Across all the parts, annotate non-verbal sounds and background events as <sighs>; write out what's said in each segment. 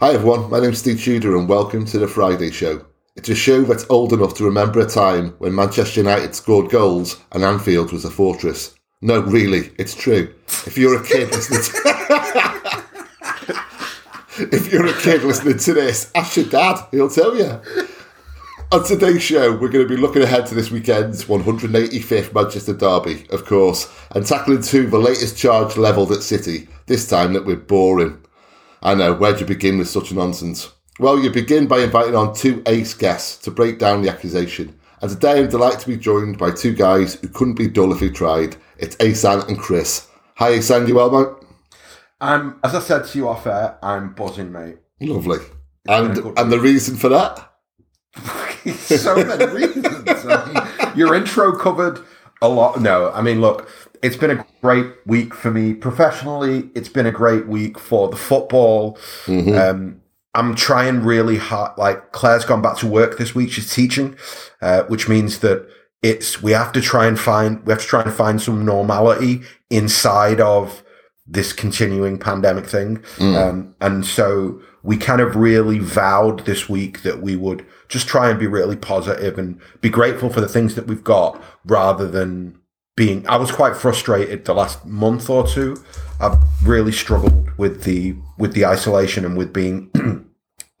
Hi everyone, my name's Steve Tudor and welcome to the Friday Show. It's a show that's old enough to remember a time when Manchester United scored goals and Anfield was a fortress. No, really, it's true. If you're a kid listening to... <laughs> if you're a kid listening to this, ask your dad, he'll tell you. On today's show, we're going to be looking ahead to this weekend's 185th Manchester Derby, of course, and tackling two the latest charge levelled at City, this time that we're boring. I know, where'd you begin with such nonsense? Well, you begin by inviting on two ace guests to break down the accusation. And today I'm delighted to be joined by two guys who couldn't be dull if he tried. It's Asan and Chris. Hi, Asan, you well, mate? Um, as I said to you off air, I'm buzzing, mate. Lovely. and and the reason for that? <laughs> so many reasons. I <laughs> mean, your intro covered a lot. No, I mean, look, it's been a great week for me professionally. It's been a great week for the football. Mm-hmm. Um, I'm trying really hard. Like Claire's gone back to work this week. She's teaching, uh, which means that it's we have to try and find we have to try and find some normality inside of this continuing pandemic thing. Mm. Um, and so we kind of really vowed this week that we would just try and be really positive and be grateful for the things that we've got rather than being I was quite frustrated the last month or two. I've really struggled with the with the isolation and with being <clears throat>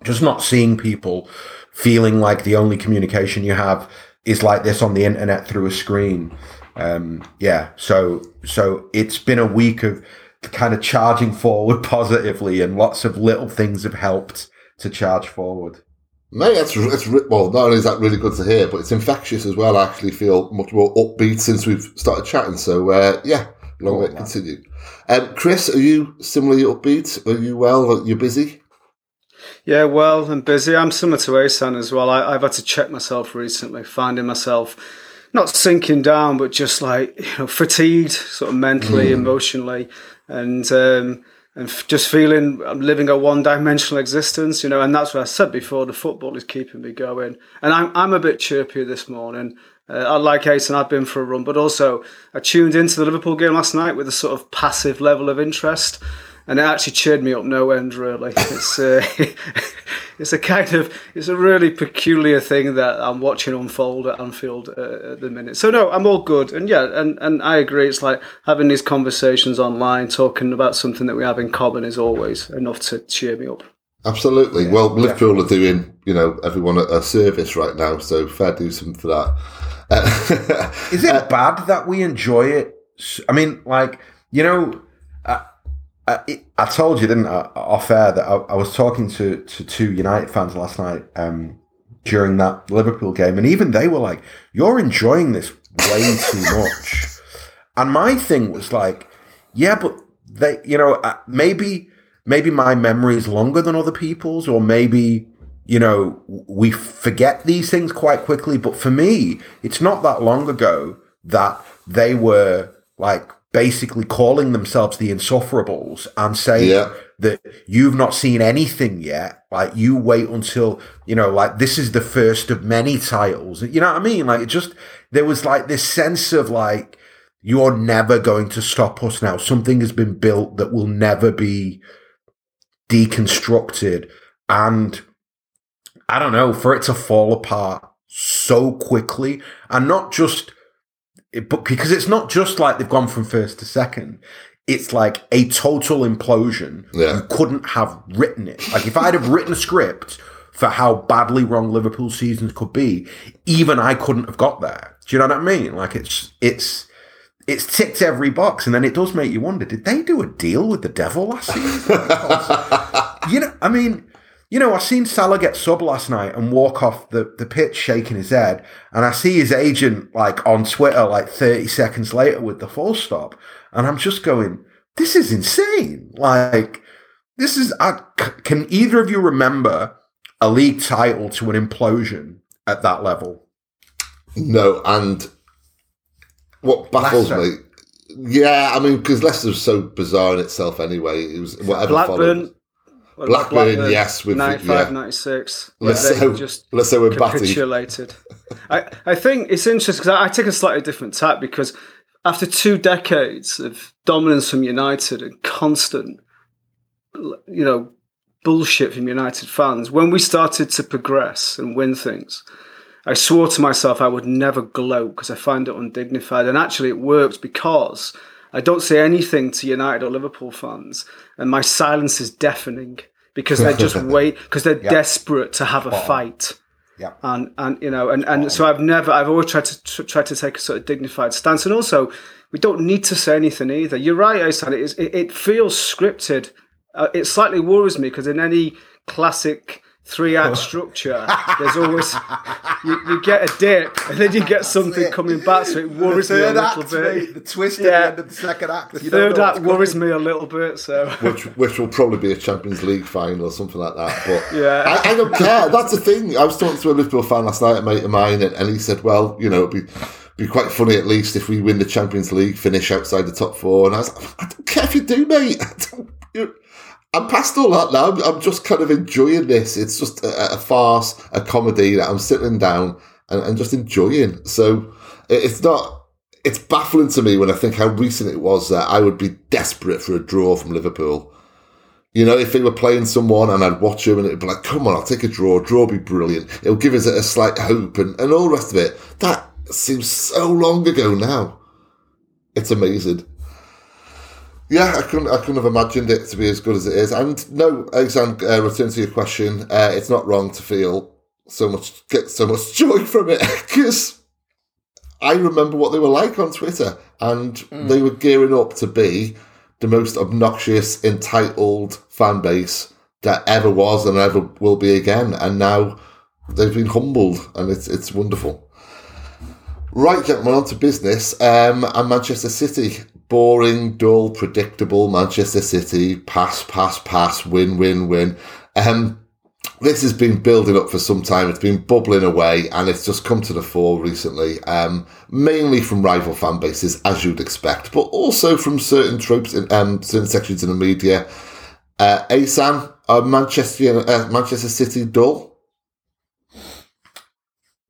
just not seeing people, feeling like the only communication you have is like this on the internet through a screen. Um, yeah, so so it's been a week of kind of charging forward <laughs> positively, and lots of little things have helped to charge forward. Mate, that's, that's well. Not only is that really good to hear, but it's infectious as well. I actually feel much more upbeat since we've started chatting. So uh, yeah, long way to continue. Um, Chris, are you similarly upbeat? Are you well? Are you busy? Yeah, well, I'm busy. I'm similar to Asan as well. I, have had to check myself recently, finding myself not sinking down, but just like you know, fatigued, sort of mentally, mm. emotionally, and. Um, and just feeling I'm living a one dimensional existence, you know, and that's what I said before. The football is keeping me going, and I'm I'm a bit chirpier this morning. Uh, like and I've been for a run, but also I tuned into the Liverpool game last night with a sort of passive level of interest and it actually cheered me up no end. Really, it's uh, <laughs> it's a kind of it's a really peculiar thing that I'm watching unfold at Anfield uh, at the minute. So no, I'm all good, and yeah, and and I agree. It's like having these conversations online, talking about something that we have in common, is always enough to cheer me up. Absolutely. Yeah, well, Liverpool yeah. are doing, you know, everyone a, service right now, so fair do some for that. <laughs> Is it uh, bad that we enjoy it? I mean, like, you know, I, I told you, didn't I, off air that I, I, was talking to, to two United fans last night um, during that Liverpool game, and even they were like, "You're enjoying this way too much." And my thing was like, "Yeah, but they, you know, uh, maybe maybe my memory is longer than other people's, or maybe." You know, we forget these things quite quickly, but for me, it's not that long ago that they were like basically calling themselves the Insufferables and saying yeah. that you've not seen anything yet. Like you wait until, you know, like this is the first of many titles. You know what I mean? Like it just, there was like this sense of like, you're never going to stop us now. Something has been built that will never be deconstructed. And I don't know, for it to fall apart so quickly and not just it, but because it's not just like they've gone from first to second. It's like a total implosion. Yeah. You couldn't have written it. Like if I'd have written a script for how badly wrong Liverpool seasons could be, even I couldn't have got there. Do you know what I mean? Like it's it's it's ticked every box, and then it does make you wonder: Did they do a deal with the devil last season? <laughs> you know, I mean, you know, I seen Salah get sub last night and walk off the, the pitch shaking his head, and I see his agent like on Twitter like 30 seconds later with the full stop, and I'm just going, this is insane. Like, this is, I, can either of you remember a league title to an implosion at that level? No, and what baffles Leicester. me, yeah, I mean, because Leicester's so bizarre in itself anyway. It was whatever Blackburn, followed. Blackburn, Blackburn, yes, with 95, yeah. 96. Let's say, just let's say we're capitulated. I, I think it's interesting because I, I take a slightly different tack because after two decades of dominance from United and constant, you know, bullshit from United fans. When we started to progress and win things, I swore to myself I would never gloat because I find it undignified. And actually, it worked because I don't say anything to United or Liverpool fans, and my silence is deafening because they just <laughs> wait because they're Yeah. desperate to have a fight. Yeah. And and you know and, and so I've never I've always tried to tr- try to take a sort of dignified stance and also we don't need to say anything either. You're right. It, is, it, it feels scripted. Uh, it slightly worries me because in any classic three act oh. structure, there's always you, you get a dip and then you get something it. coming back. So it worries me a little act, bit. mate, the twist at the end of the second act. The Third act worries coming. me a little bit. So which which will probably be a Champions League final or something like that. But <laughs> Yeah. I, I don't care. That's the thing. I was talking to a Liverpool fan last night, a mate of mine, and, and he said, "Well, you know, it'd be be quite funny at least if we win the Champions League, finish outside the top four. And I was like, I don't care if you do, mate. <laughs> I'm past all that now. I'm, I'm just kind of enjoying this. It's just a, a farce, a comedy that I'm sitting down and, and just enjoying. So it- it's not. It's baffling to me when I think how recent it was that I would be desperate for a draw from Liverpool. You know, if they were playing someone and I'd watch them and it'd be like, come on, I'll take a draw. Draw be brilliant. It'll give us a, a slight hope and, and all the rest of it. That seems so long ago now. It's amazing. Yeah, I couldn't. I couldn't have imagined it to be as good as it is. And no, Alexander, uh, return to your question. Uh, it's not wrong to feel so much, get so much <laughs> joy from it because I remember what they were like on Twitter, and they were gearing up to be the most obnoxious, entitled fan base that ever was and ever will be again. And now they've been humbled, and it's it's wonderful. Right, gentlemen, on to business. Um, and Manchester City. Boring, dull, predictable Manchester City. Pass, pass, pass, win, win, win. Um, this has been building up for some time. It's been bubbling away and it's just come to the fore recently. Um, mainly from rival fan bases, as you'd expect, but also from certain tropes in um, certain sections in the media. Uh, are Manchester, uh, Manchester City dull?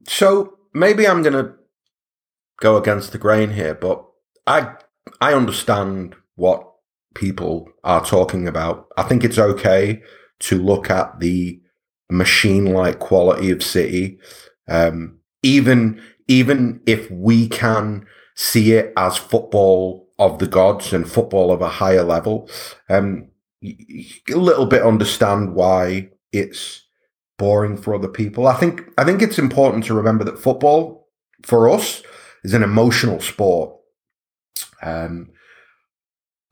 So maybe I'm going to go against the grain here, but I I understand what people are talking about. I think it's okay to look at the machine-like quality of City, um, even even if we can see it as football of the gods and football of a higher level. Um, a little bit understand why it's boring for other people. I think I think it's important to remember that football for us is an emotional sport. Um,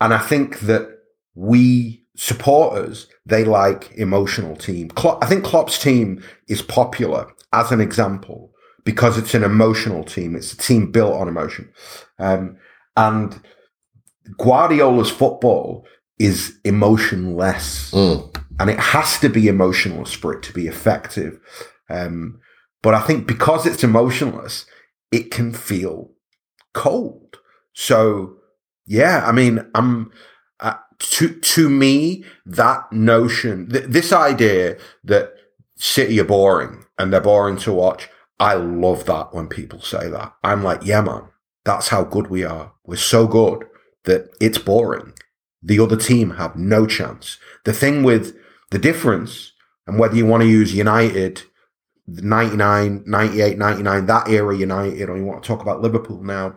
and I think that we supporters they like emotional team. Klopp, I think Klopp's team is popular as an example because it's an emotional team. It's a team built on emotion, um, and Guardiola's football is emotionless Mm. and it has to be emotionless for it to be effective. Um, but I think because it's emotionless, it can feel cold. So, yeah, I mean, I'm uh, to to me that notion, th- this idea that City are boring and they're boring to watch. I love that when people say that. I'm like, yeah, man, that's how good we are. We're so good that it's boring. The other team have no chance. The thing with the difference, and whether you want to use United, 99, 98, 99, that era United, or you want to talk about Liverpool now,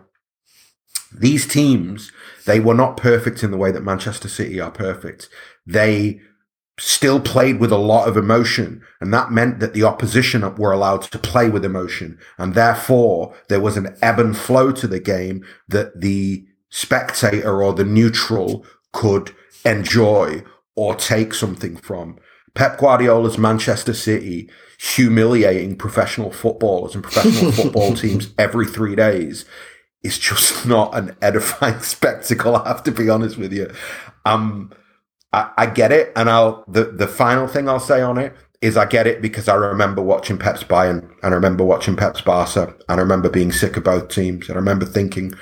these teams, they were not perfect in the way that Manchester City are perfect. They still played with a lot of emotion, and that meant that the opposition were allowed to play with emotion, and therefore there was an ebb and flow to the game that the spectator or the neutral could enjoy or take something from. Pep Guardiola's Manchester City humiliating professional footballers and professional <laughs> football teams every three days is just <laughs> not an edifying <laughs> spectacle. I have to be honest with you. Um, I, I get it, and I'll the the final thing I'll say on it is I get it because I remember watching Pep's Bayern and I remember watching Pep's Barca and I remember being sick of both teams and I remember thinking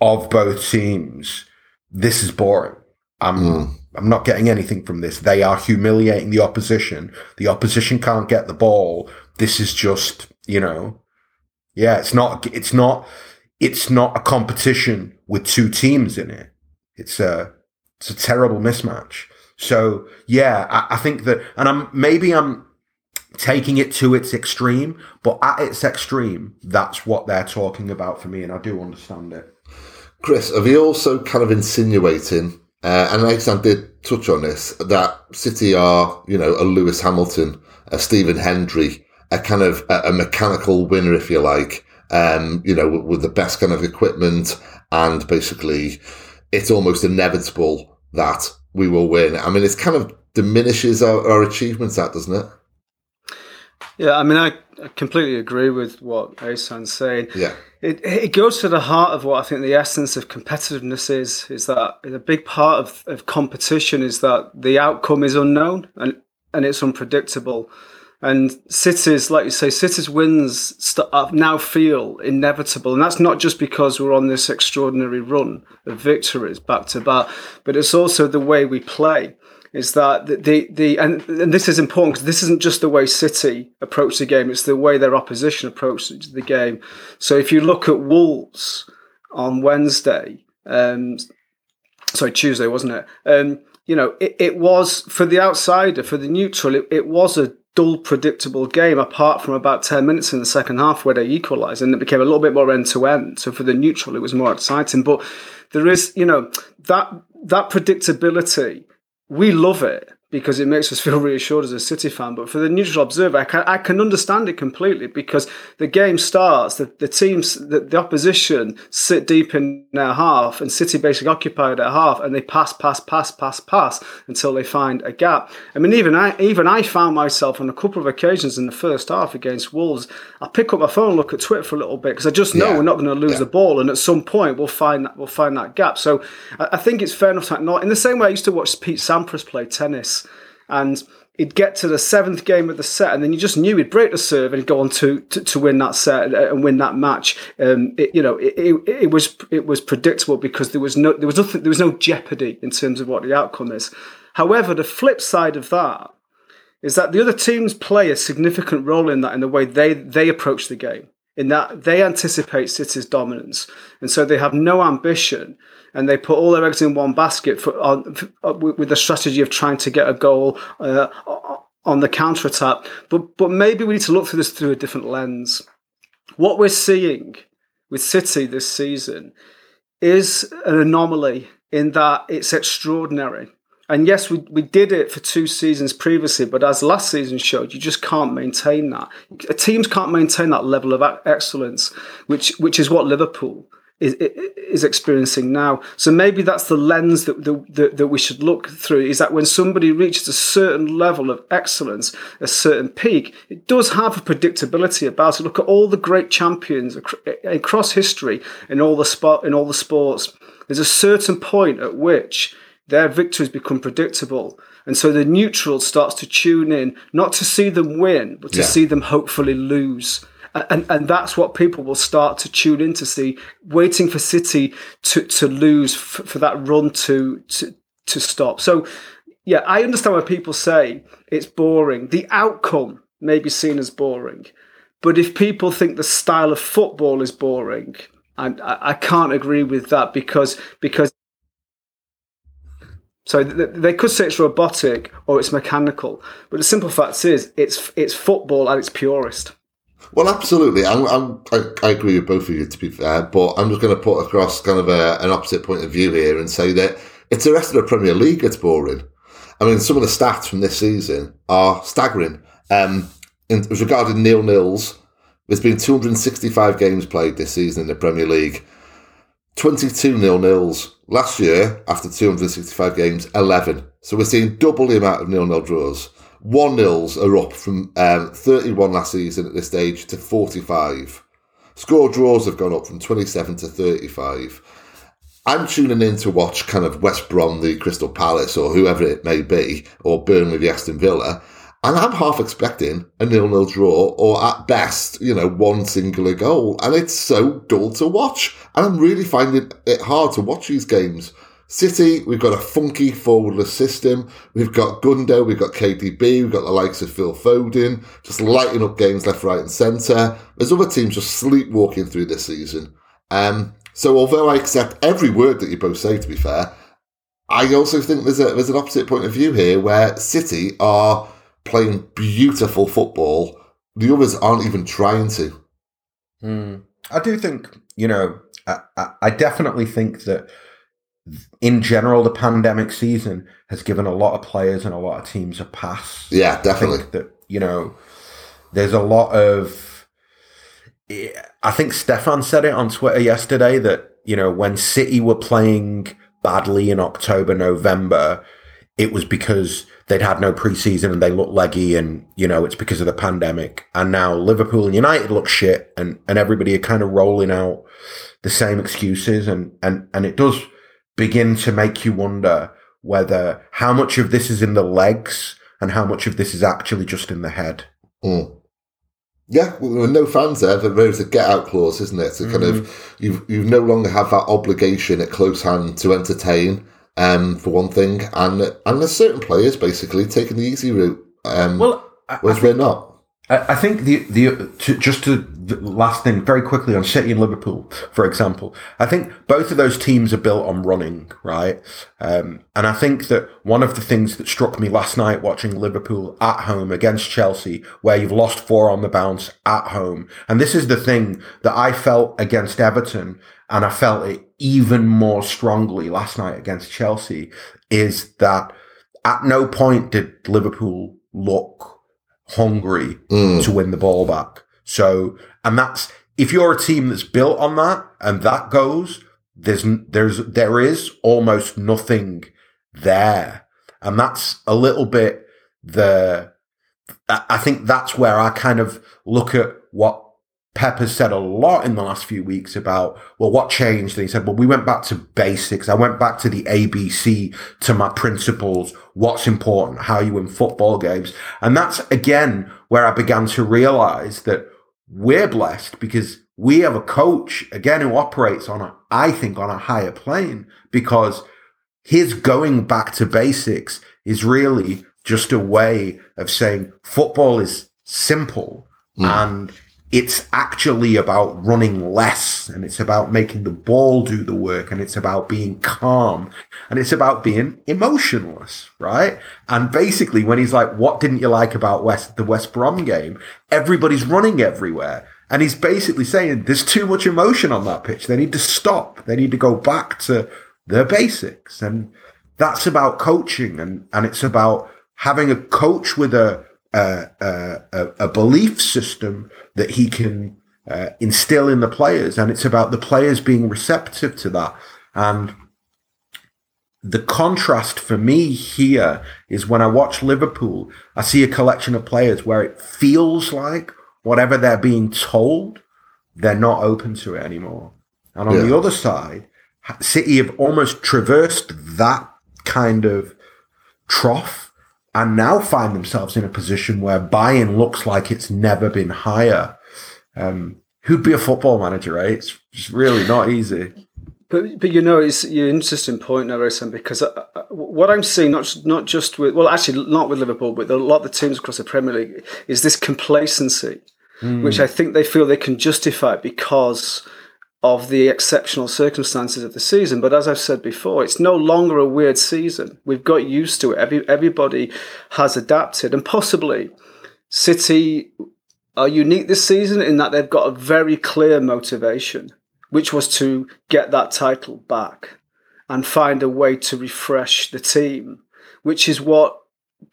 of both teams. This is boring. I'm I'm not getting anything from this. They are humiliating the opposition. The opposition can't get the ball. This is just you know, yeah. It's not. It's not. It's not a competition with two teams in it. It's a it's a terrible mismatch. So yeah, I, I think that, and I'm maybe I'm taking it to its extreme, but at its extreme, that's what they're talking about for me, and I do understand it. Chris, are we also kind of insinuating, uh, and Alexander did touch on this, that City are, you know, a Lewis Hamilton, a Stephen Hendry, a kind of a, a mechanical winner, if you like, um, you know, with, with the best kind of equipment, and basically it's almost inevitable that we will win. I mean, it kind of diminishes our, our achievements, that doesn't it? Yeah, I mean, I, I completely agree with what Asan's saying. Yeah. It, it goes to the heart of what I think the essence of competitiveness is, is that a big part of, of competition is that the outcome is unknown and, and it's unpredictable. And cities, like you say, City's wins st- now feel inevitable. And that's not just because we're on this extraordinary run of victories back to back, but it's also the way we play is that the the, the and, and this is important because this isn't just the way City approach the game; it's the way their opposition approaches the game. So if you look at Wolves on Wednesday, um, sorry Tuesday, wasn't it? Um, you know, it, it was for the outsider, for the neutral, it, it was a dull, predictable game, apart from about 10 minutes in the second half where they equalised and it became a little bit more end to end. So for the neutral, it was more exciting. But there is, you know, that that predictability we love it because it makes us feel reassured as a City fan. But for the neutral observer, I can, I can understand it completely because the game starts, the, the teams, the, the opposition sit deep in their half, and City basically occupy their half, and they pass, pass, pass, pass, pass until they find a gap. I mean, even I, even I found myself on a couple of occasions in the first half against Wolves. I pick up my phone, look at Twitter for a little bit because I just know yeah. we're not going to lose yeah. the ball, and at some point we'll find that we'll find that gap. So I, I think it's fair enough to not in the same way I used to watch Pete Sampras play tennis and he'd get to the seventh game of the set, and then you just knew he'd break the serve and go on to to, to win that set and win that match. Um, it, you know, it, it, it, was it was predictable because there was no there was nothing there was no jeopardy in terms of what the outcome is. However, the flip side of that is that the other teams play a significant role in that in the way they they approach the game. In that they anticipate City's dominance, and so they have no ambition and they put all their eggs in one basket for, on, for, uh, with the strategy of trying to get a goal uh, on the counter attack. But but maybe we need to look through this through a different lens. What we're seeing with City this season is an anomaly in that it's extraordinary. And yes, we, we did it for two seasons previously, but as last season showed, you just can't maintain that. Teams can't maintain that level of excellence, which which is what Liverpool is, is experiencing now. So maybe that's the lens that, that, that we should look through is that when somebody reaches a certain level of excellence, a certain peak, it does have a predictability about it. Look at all the great champions across history in all the sport, in all the sports. There's a certain point at which their victories become predictable. And so the neutral starts to tune in, not to see them win, but to yeah. see them hopefully lose and and that's what people will start to tune in to see, waiting for City to to lose f- for that run to to to stop. So, yeah, I understand why people say it's boring. The outcome may be seen as boring, but if people think the style of football is boring, I, I can't agree with that because because so they could say it's robotic or it's mechanical, but the simple fact is it's it's football at its purest. Well, absolutely. I'm, I'm, I, I agree with both of you, to be fair, but I'm just going to put across kind of a, an opposite point of view here and say that it's the rest of the Premier League that's boring. I mean, some of the stats from this season are staggering. Um, in, regarding nil nils, there's been 265 games played this season in the Premier League. 22 nil nils. Last year, after 265 games, 11. So we're seeing double the amount of nil nil draws. One nils are up from um, 31 last season at this stage to 45. Score draws have gone up from 27 to 35. I'm tuning in to watch kind of West Brom, the Crystal Palace, or whoever it may be, or Burnley, the Aston Villa, and I'm half expecting a nil-nil draw, or at best, you know, one singular goal, and it's so dull to watch. And I'm really finding it hard to watch these games City, we've got a funky forwardless system. We've got Gundo, we've got KDB, we've got the likes of Phil Foden, just lighting up games left, right, and centre. There's other teams just sleepwalking through this season. Um, so although I accept every word that you both say, to be fair, I, I also think there's a there's an opposite point of view here where City are playing beautiful football. The others aren't even trying to. Mm. I do think you know. I, I definitely think that in general, the pandemic season has given a lot of players and a lot of teams a pass. Yeah, definitely. that you know, there's a lot of. I think Stefan said it on Twitter yesterday that you know when City were playing badly in October, November, it was because they'd had no preseason and they looked leggy, and you know it's because of the pandemic. And now Liverpool and United look shit, and and everybody are kind of rolling out the same excuses, and and and it does begin to make you wonder whether how much of this is in the legs and how much of this is actually just in the head. Mm. Yeah, well, there were no fans there, but there's a get out clause, isn't it? To mm. kind of mm-hmm. you you no longer have that obligation at close hand to entertain, um, for one thing, and and there's certain players basically taking the easy route. Um, well, I, whereas I think, we're not. I, think the the to, just to the last thing very quickly on City and Liverpool, for example. I think both of those teams are built on running, right? Um, and I think that one of the things that struck me last night watching Liverpool at home against Chelsea, where you've lost four on the bounce at home, and this is the thing that I felt against Everton, and I felt it even more strongly last night against Chelsea, is that at no point did Liverpool look hungry mm. to win the ball back. So, and that's, if you're a team that's built on that and that goes, there's, there's, there is almost nothing there. And that's a little bit the, I think that's where I kind of look at what Pep has said a lot in the last few weeks about, well, what changed? And he said, well, we went back to basics. I went back to the ABC, to my principles, what's important, how you win football games. And that's again where I began to realize that we're blessed because we have a coach again who operates on a, I think on a higher plane because his going back to basics is really just a way of saying football is simple mm. and it's actually about running less and it's about making the ball do the work and it's about being calm and it's about being emotionless, right? And basically when he's like, what didn't you like about West, the West Brom game? Everybody's running everywhere. And he's basically saying there's too much emotion on that pitch. They need to stop. They need to go back to their basics. And that's about coaching and, and it's about having a coach with a, a, a, a belief system that he can uh, instill in the players, and it's about the players being receptive to that. And the contrast for me here is when I watch Liverpool, I see a collection of players where it feels like whatever they're being told, they're not open to it anymore. And on yeah. the other side, City have almost traversed that kind of trough and now find themselves in a position where buy-in looks like it's never been higher. Um, who'd be a football manager, right? It's just really not easy. But but you know, it's an interesting point now, because uh, uh, what I'm seeing, not not just with well, actually not with Liverpool, but a lot of the teams across the Premier League, is this complacency, mm. which I think they feel they can justify because of the exceptional circumstances of the season. But as I've said before, it's no longer a weird season. We've got used to it. Every, everybody has adapted, and possibly City are unique this season in that they've got a very clear motivation, which was to get that title back and find a way to refresh the team, which is what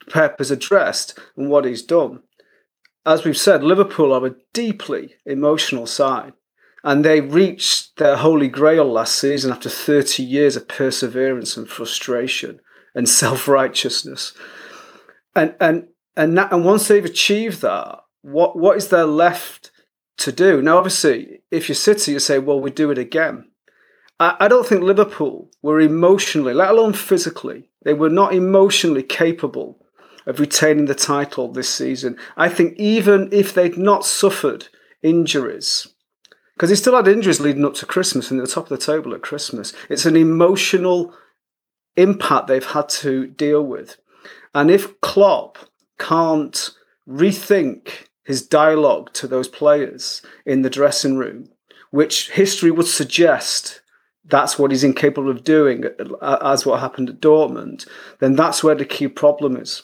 Pep has addressed and what he's done. As we've said, Liverpool are a deeply emotional side and they reached their holy grail last season after 30 years of perseverance and frustration and <laughs> self-righteousness. And and and that, and once they've achieved that, what what is there left to do? Now, obviously, if you're City, you say, "Well, we do it again." I, I don't think Liverpool were emotionally, let alone physically, they were not emotionally capable of retaining the title this season. I think even if they'd not suffered injuries, because he still had injuries leading up to Christmas and at the top of the table at Christmas. It's an emotional impact they've had to deal with. And if Klopp can't rethink his dialogue to those players in the dressing room, which history would suggest that's what he's incapable of doing, uh, as what happened at Dortmund, then that's where the key problem is.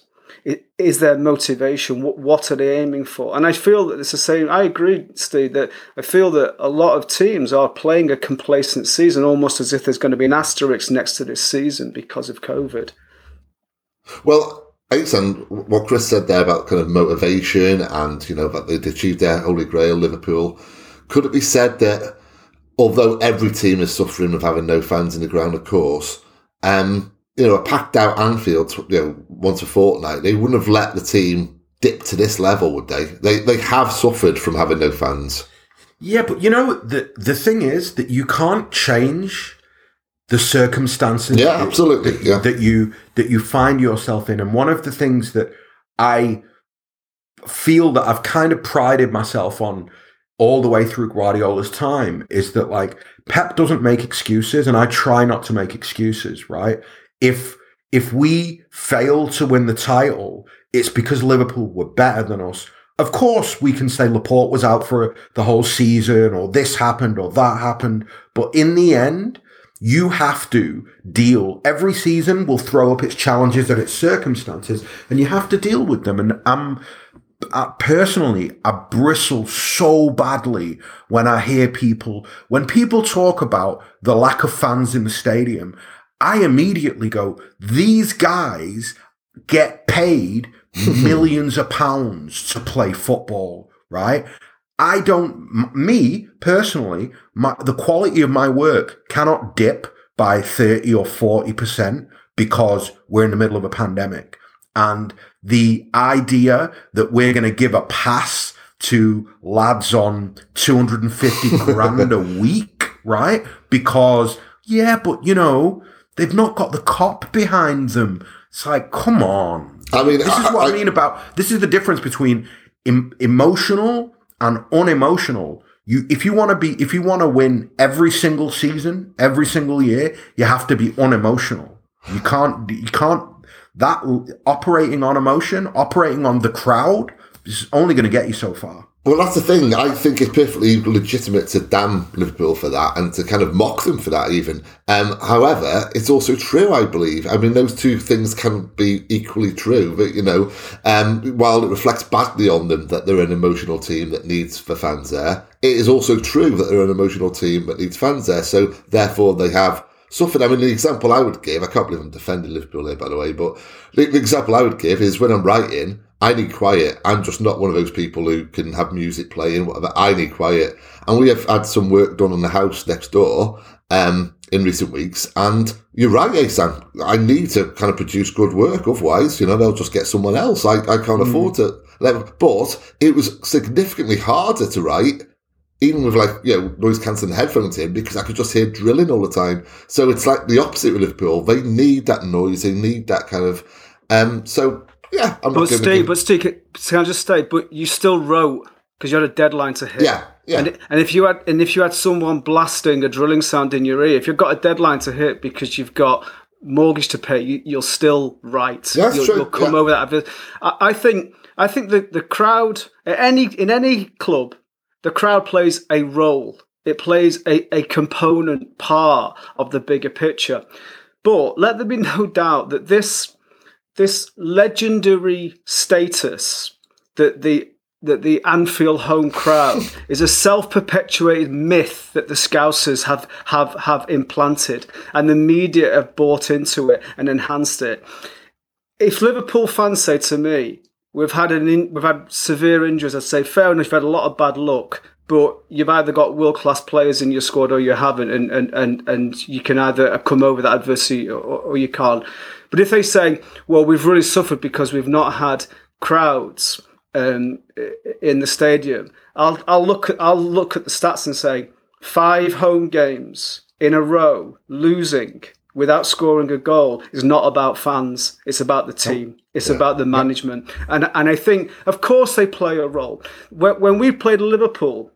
Is their motivation? What, what are they aiming for? And I feel that it's the same. I agree, Steve, that I feel that a lot of teams are playing a complacent season, almost as if there's going to be an asterisk next to this season because of COVID. Well, I what Chris said there about kind of motivation and, you know, that they'd achieved their holy grail, Liverpool. Could it be said that although every team is suffering with having no fans in the ground, of course, um, you know, a packed out Anfield, you know, once a fortnight, they wouldn't have let the team dip to this level, would they? They they have suffered from having no fans. Yeah, but you know the the thing is that you can't change the circumstances. Yeah, that, absolutely. That, yeah. that you that you find yourself in, and one of the things that I feel that I've kind of prided myself on all the way through Guardiola's time is that like Pep doesn't make excuses, and I try not to make excuses. Right? If if we fail to win the title, it's because Liverpool were better than us. Of course, we can say Laporte was out for the whole season, or this happened, or that happened. But in the end, you have to deal. Every season will throw up its challenges and its circumstances, and you have to deal with them. And I'm I, personally, I bristle so badly when I hear people, when people talk about the lack of fans in the stadium, I immediately go, these guys get paid <laughs> millions of pounds to play football, right? I don't, me personally, my, the quality of my work cannot dip by 30 or 40% because we're in the middle of a pandemic. And the idea that we're going to give a pass to lads on 250 <laughs> grand a week, right? Because, yeah, but you know, they've not got the Kop behind them. It's like, come on. I mean, this is what I, I mean about this is the difference between em- emotional and unemotional. You, if you want to be, if you want to win every single season, every single year, you have to be unemotional. You can't, you can't that operating on emotion, operating on the crowd is only going to get you so far. Well, that's the thing. I think it's perfectly legitimate to damn Liverpool for that and to kind of mock them for that, even. Um, however, it's also true, I believe. I mean, those two things can be equally true. But, you know, um, while it reflects badly on them that they're an emotional team that needs the fans there, it is also true that they're an emotional team that needs fans there. So, therefore, they have suffered. I mean, the example I would give, I can't believe I'm defending Liverpool here, by the way, but the, the, example I would give is when I'm writing, I need quiet. I'm just not one of those people who can have music playing, whatever. I need quiet. And we have had some work done on the house next door um, in recent weeks. And you're right, Asan. I need to kind of produce good work. Otherwise, you know, they'll just get someone else. I, I can't mm. afford to. But it was significantly harder to write even with like you know noise cancelling headphones in because I could just hear drilling all the time. So it's like the opposite with Liverpool. They need that noise. They need that kind of. Um. So yeah, I'm but Steve, but Steve, can I just say? But you still wrote because you had a deadline to hit. Yeah. Yeah. And, and if you had and if you had someone blasting a drilling sound in your ear, if you've got a deadline to hit because you've got mortgage to pay, you, will still write. Yeah, you'll, true. you'll come yeah. over that. I, I think I think the the crowd at any in any club the crowd plays a role. It plays a, a component part of the bigger picture. But let there be no doubt that this this legendary status that the that the Anfield home crowd <laughs> is a self-perpetuated myth that the Scousers have, have, have implanted and the media have bought into it and enhanced it. If Liverpool fans say to me, We've had an in, we've had severe injuries. I'd say fair enough. You've had a lot of bad luck, but you've either got world class players in your squad or you haven't, and, and, and, and you can either come over that adversity or, or you can't. But if they say, well, we've really suffered because we've not had crowds um, in the stadium, I'll I'll look at, I'll look at the stats and say five home games in a row losing without scoring a goal is not about fans. It's about the team. It's yeah. about the management. And and I think, of course, they play a role. When, when we played Liverpool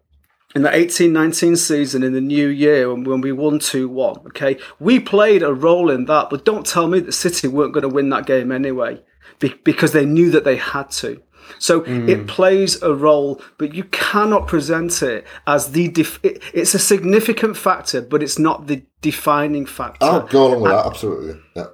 in the 18-19 season in the new year when, we won 2-1, okay, we played a role in that. But don't tell me that City weren't going to win that game anyway because they knew that they had to. So hmm. it plays a role, but you cannot present it as the. Def- it, it's a significant factor, but it's not the defining factor. I'll go along with that, absolutely. Yeah.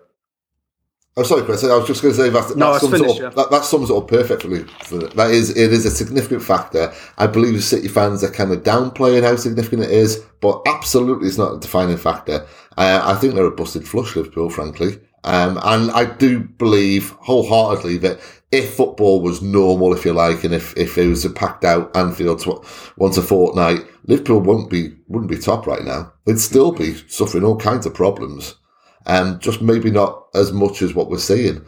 Oh, sorry, Chris. I was just going to say that, that, No, was sums it finished, up, yeah. that, that sums it up perfectly. For, that is, it is a significant factor. I believe City fans are kind of downplaying how significant it is, but absolutely it's not a defining factor. Uh, I think they're a busted flush, Liverpool, frankly. Um, and I do believe wholeheartedly that if football was normal, if you like, and if, if it was a packed out Anfield tw- once a fortnight, Liverpool wouldn't be wouldn't be top right now. They'd still be suffering all kinds of problems um, just maybe not as much as what we're seeing.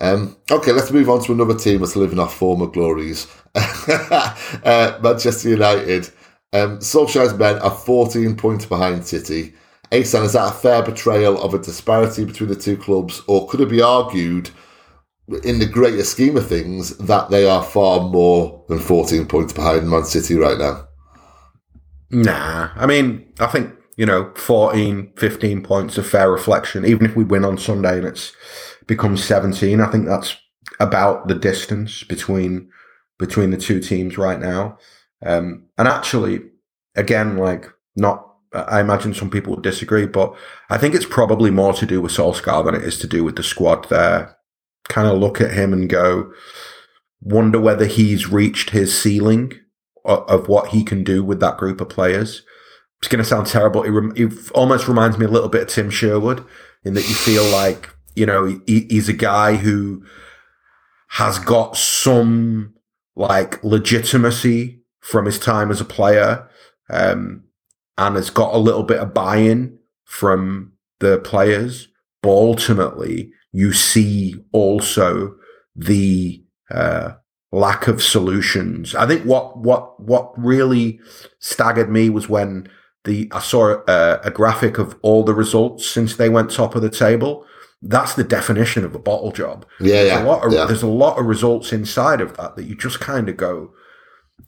Um, okay, let's move on to another team that's living off former glories. <laughs> uh, Manchester United. Um, Solskjaer's men are 14 points behind City. Asan, is that a fair portrayal of a disparity between the two clubs, or could it be argued, in the greater scheme of things, that they are far more than 14 points behind Man City right now? Nah, I mean, I think, you know, 14, 15 points of fair reflection. Even if we win on Sunday and it's becomes 17, I think that's about the distance between between the two teams right now. Um, and actually, again, like not, I imagine some people would disagree, but I think it's probably more to do with Solskjaer than it is to do with the squad there. Kind of look at him and go, wonder whether he's reached his ceiling o- of what he can do with that group of players. It's going to sound terrible. It, rem- it almost reminds me a little bit of Tim Sherwood in that you feel like, you know, he, he's a guy who has got some like legitimacy from his time as a player, um, and has got a little bit of buy-in from the players. But ultimately, you see also the uh, lack of solutions. I think what what what really staggered me was when the I saw a, a graphic of all the results since they went top of the table. That's the definition of a bottle job. Yeah, There's yeah, a lot of, yeah. There's a lot of results inside of that that you just kind of go,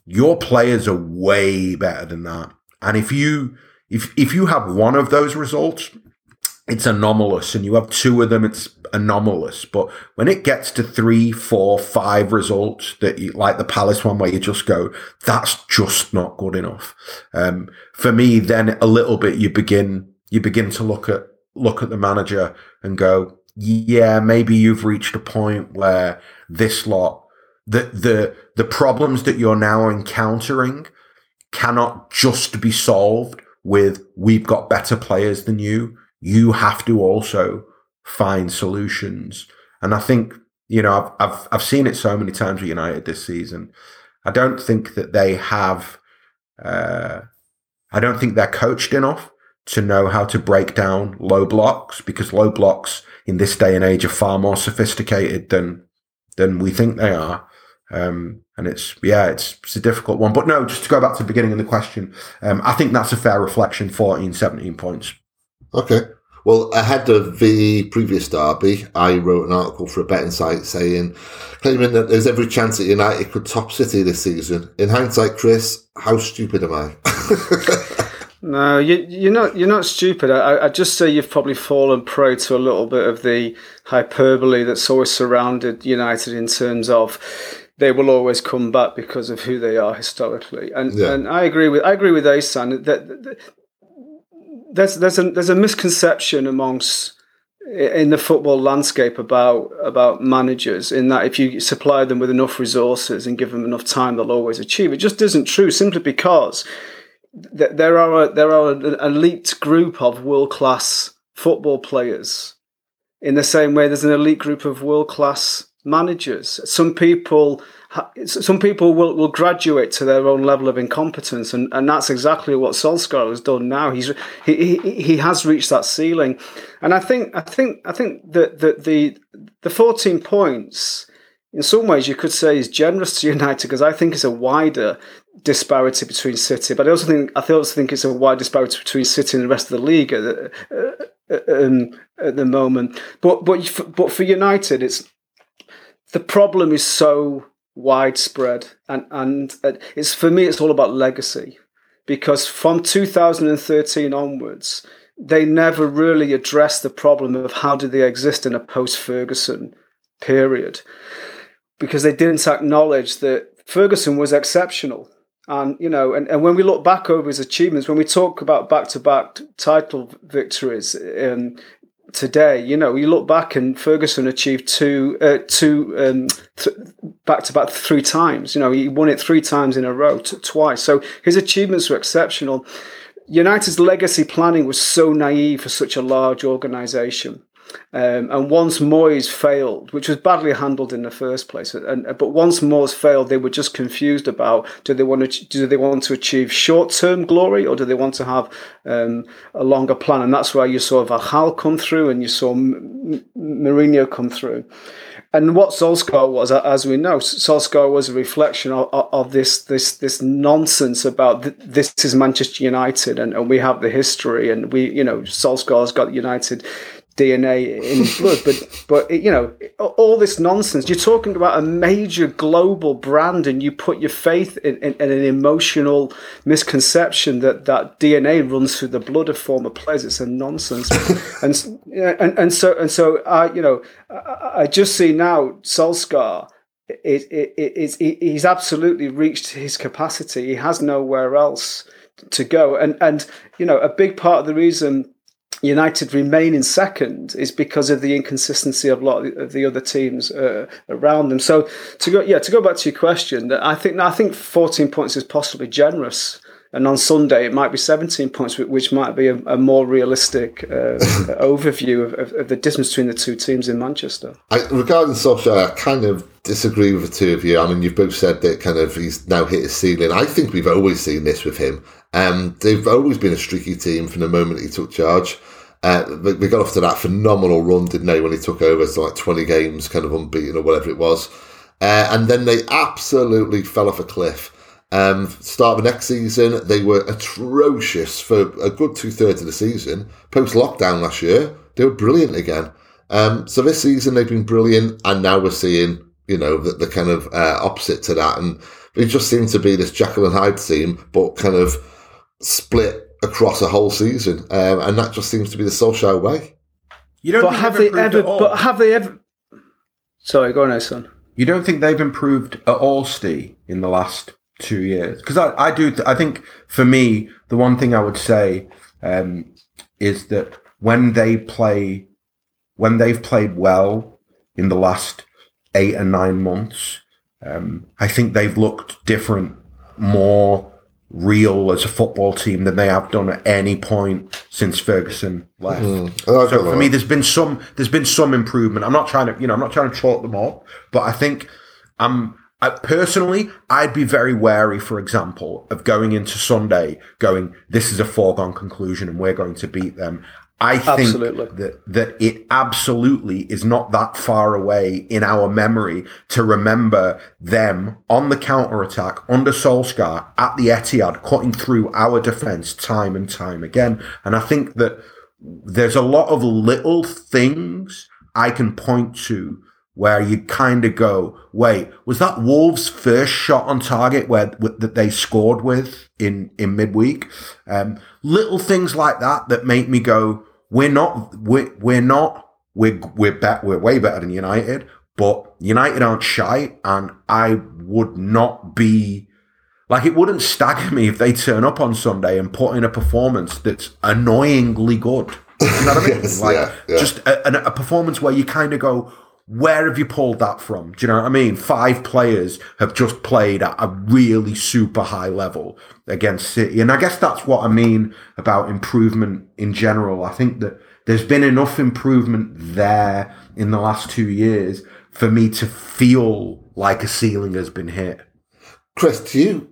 your players are way better than that. And if you if if you have one of those results, it's anomalous, and you have two of them, it's anomalous. But when it gets to three, four, five results that you like the Palace one, where you just go, that's just not good enough. Um, for me, then a little bit you begin you begin to look at look at the manager and go, yeah, maybe you've reached a point where this lot the the the problems that you're now encountering cannot just be solved with we've got better players than you. You have to also find solutions. And I think, you know, I've I've I've seen it so many times with United this season. I don't think that they have uh I don't think they're coached enough to know how to break down low blocks because low blocks in this day and age are far more sophisticated than than we think they are. Um, and it's yeah, it's, it's a difficult one. But no, just to go back to the beginning of the question, um, I think that's a fair reflection. 14, 17 points. Okay. Well, ahead of the previous derby, I wrote an article for a betting site saying, claiming that there's every chance that United could top City this season. In hindsight, Chris, how stupid am I? <laughs> No, you, you're not. You're not stupid. I, I just say you've probably fallen prey to a little bit of the hyperbole that's always surrounded United in terms of they will always come back because of who they are historically. And Yeah. and I agree with I agree with Asan that, that there's there's a there's a misconception amongst in the football landscape about about managers in that if you supply them with enough resources and give them enough time they'll always achieve. It just isn't true simply because th- there are a, there are an elite group of world class football players. In the same way there's an elite group of world class managers. Some people some people will, will graduate to their own level of incompetence and, and that's exactly what Solskjaer has done now he's he, he, he has reached that ceiling and I think I think I think that the, the the 14 points in some ways you could say is generous to United because I think it's a wider disparity between City, but I also think I also think it's a wide disparity between City and the rest of the league at the, uh, um, at the moment. But but but for United, it's the problem is so widespread, and and uh, it's for me it's all about legacy because from 2013 onwards. They never really addressed the problem of how do they exist in a post Ferguson period because they didn't acknowledge that Ferguson was exceptional. And you know, and, and when we look back over his achievements, when we talk about back to back title victories, um, today. You know, you look back and Ferguson achieved two, uh, two um, th- back to back three times. You know, he won it three times in a row, t- twice. So his achievements were exceptional. United's legacy planning was so naive for such a large organisation. Um, and once Moyes failed, which was badly handled in the first place, and but once Moyes failed, they were just confused about do they want to do they want to achieve short term glory or do they want to have um, a longer plan? And that's why you saw Van Gaal come through and you saw M- Mourinho come through. And what Solskjaer was, as we know, Solskjaer was a reflection of, of this this this nonsense about th- this is Manchester United and, and we have the history and we you know Solskjaer's got United DNA in his blood. But but you know all this nonsense. You're talking about a major global brand, and you put your faith in, in, in, an emotional misconception that that DNA runs through the blood of former players. It's a nonsense. <laughs> and, and and so and so I you know I, I just see now Solskjaer. It, it, it, it, he's absolutely reached his capacity. He has nowhere else to go. And and you know a big part of the reason United remain in second is because of the inconsistency of a lot of the other teams uh, around them. So to go, yeah, to go back to your question, I think I think 14 points is possibly generous. And on Sunday, it might be 17 points, which might be a, a more realistic uh, <laughs> overview of, of, of, the distance between the two teams in Manchester. I, regarding Solskjaer, I kind of disagree with the two of you. I mean, you've both said that kind of he's now hit his ceiling. I think we've always seen this with him. Um, they've always been a streaky team from the moment he took charge. Uh, they got off to that phenomenal run, didn't they, when he took over? So like 20 games, kind of unbeaten or whatever it was. Uh, and then they absolutely fell off a cliff. Um, start of the next season, they were atrocious for a good two thirds of the season. Post lockdown last year, they were brilliant again. Um, so this season they've been brilliant, and now we're seeing, you know, the, the kind of uh, opposite to that. And it just seems to be this Jekyll and Hyde team, but kind of split across a whole season, um, and that just seems to be the Solskjaer way. You don't. But have they ever? But have they ever? Sorry, go on, son. You don't think they've improved at all, Steve, in the last two years? Because I, I do. I think for me, the one thing I would say um, is that when they play, when they've played well in the last eight and nine months, um, I think they've looked different, more real as a football team than they have done at any point since Ferguson left. Mm. so for me, there's been some there's been some improvement. I'm not trying to you know I'm not trying to chalk them up, but I think I'm. I, personally, I'd be very wary, for example, of going into Sunday going, this is a foregone conclusion and we're going to beat them. I think absolutely. that that it absolutely is not that far away in our memory to remember them on the counter attack under Solskjaer at the Etihad, cutting through our defense time and time again. And I think that there's a lot of little things I can point to where you kind of go, wait, was that Wolves' first shot on target where that they scored with in in midweek? Um, little things like that that make me go, we're not, we're, we're not, we're we're bet, we're way better than United, but United aren't shy, and I would not be. Like it wouldn't stagger me if they turn up on Sunday and put in a performance that's annoyingly good. You know what I <laughs> mean? yes, like yeah, yeah. just a, a, performance where you kind of go, where have you pulled that from? Do you know what I mean? Five players have just played at a really super high level against City. And I guess that's what I mean about improvement in general. I think that there's been enough improvement there in the last two years for me to feel like a ceiling has been hit. Chris, do you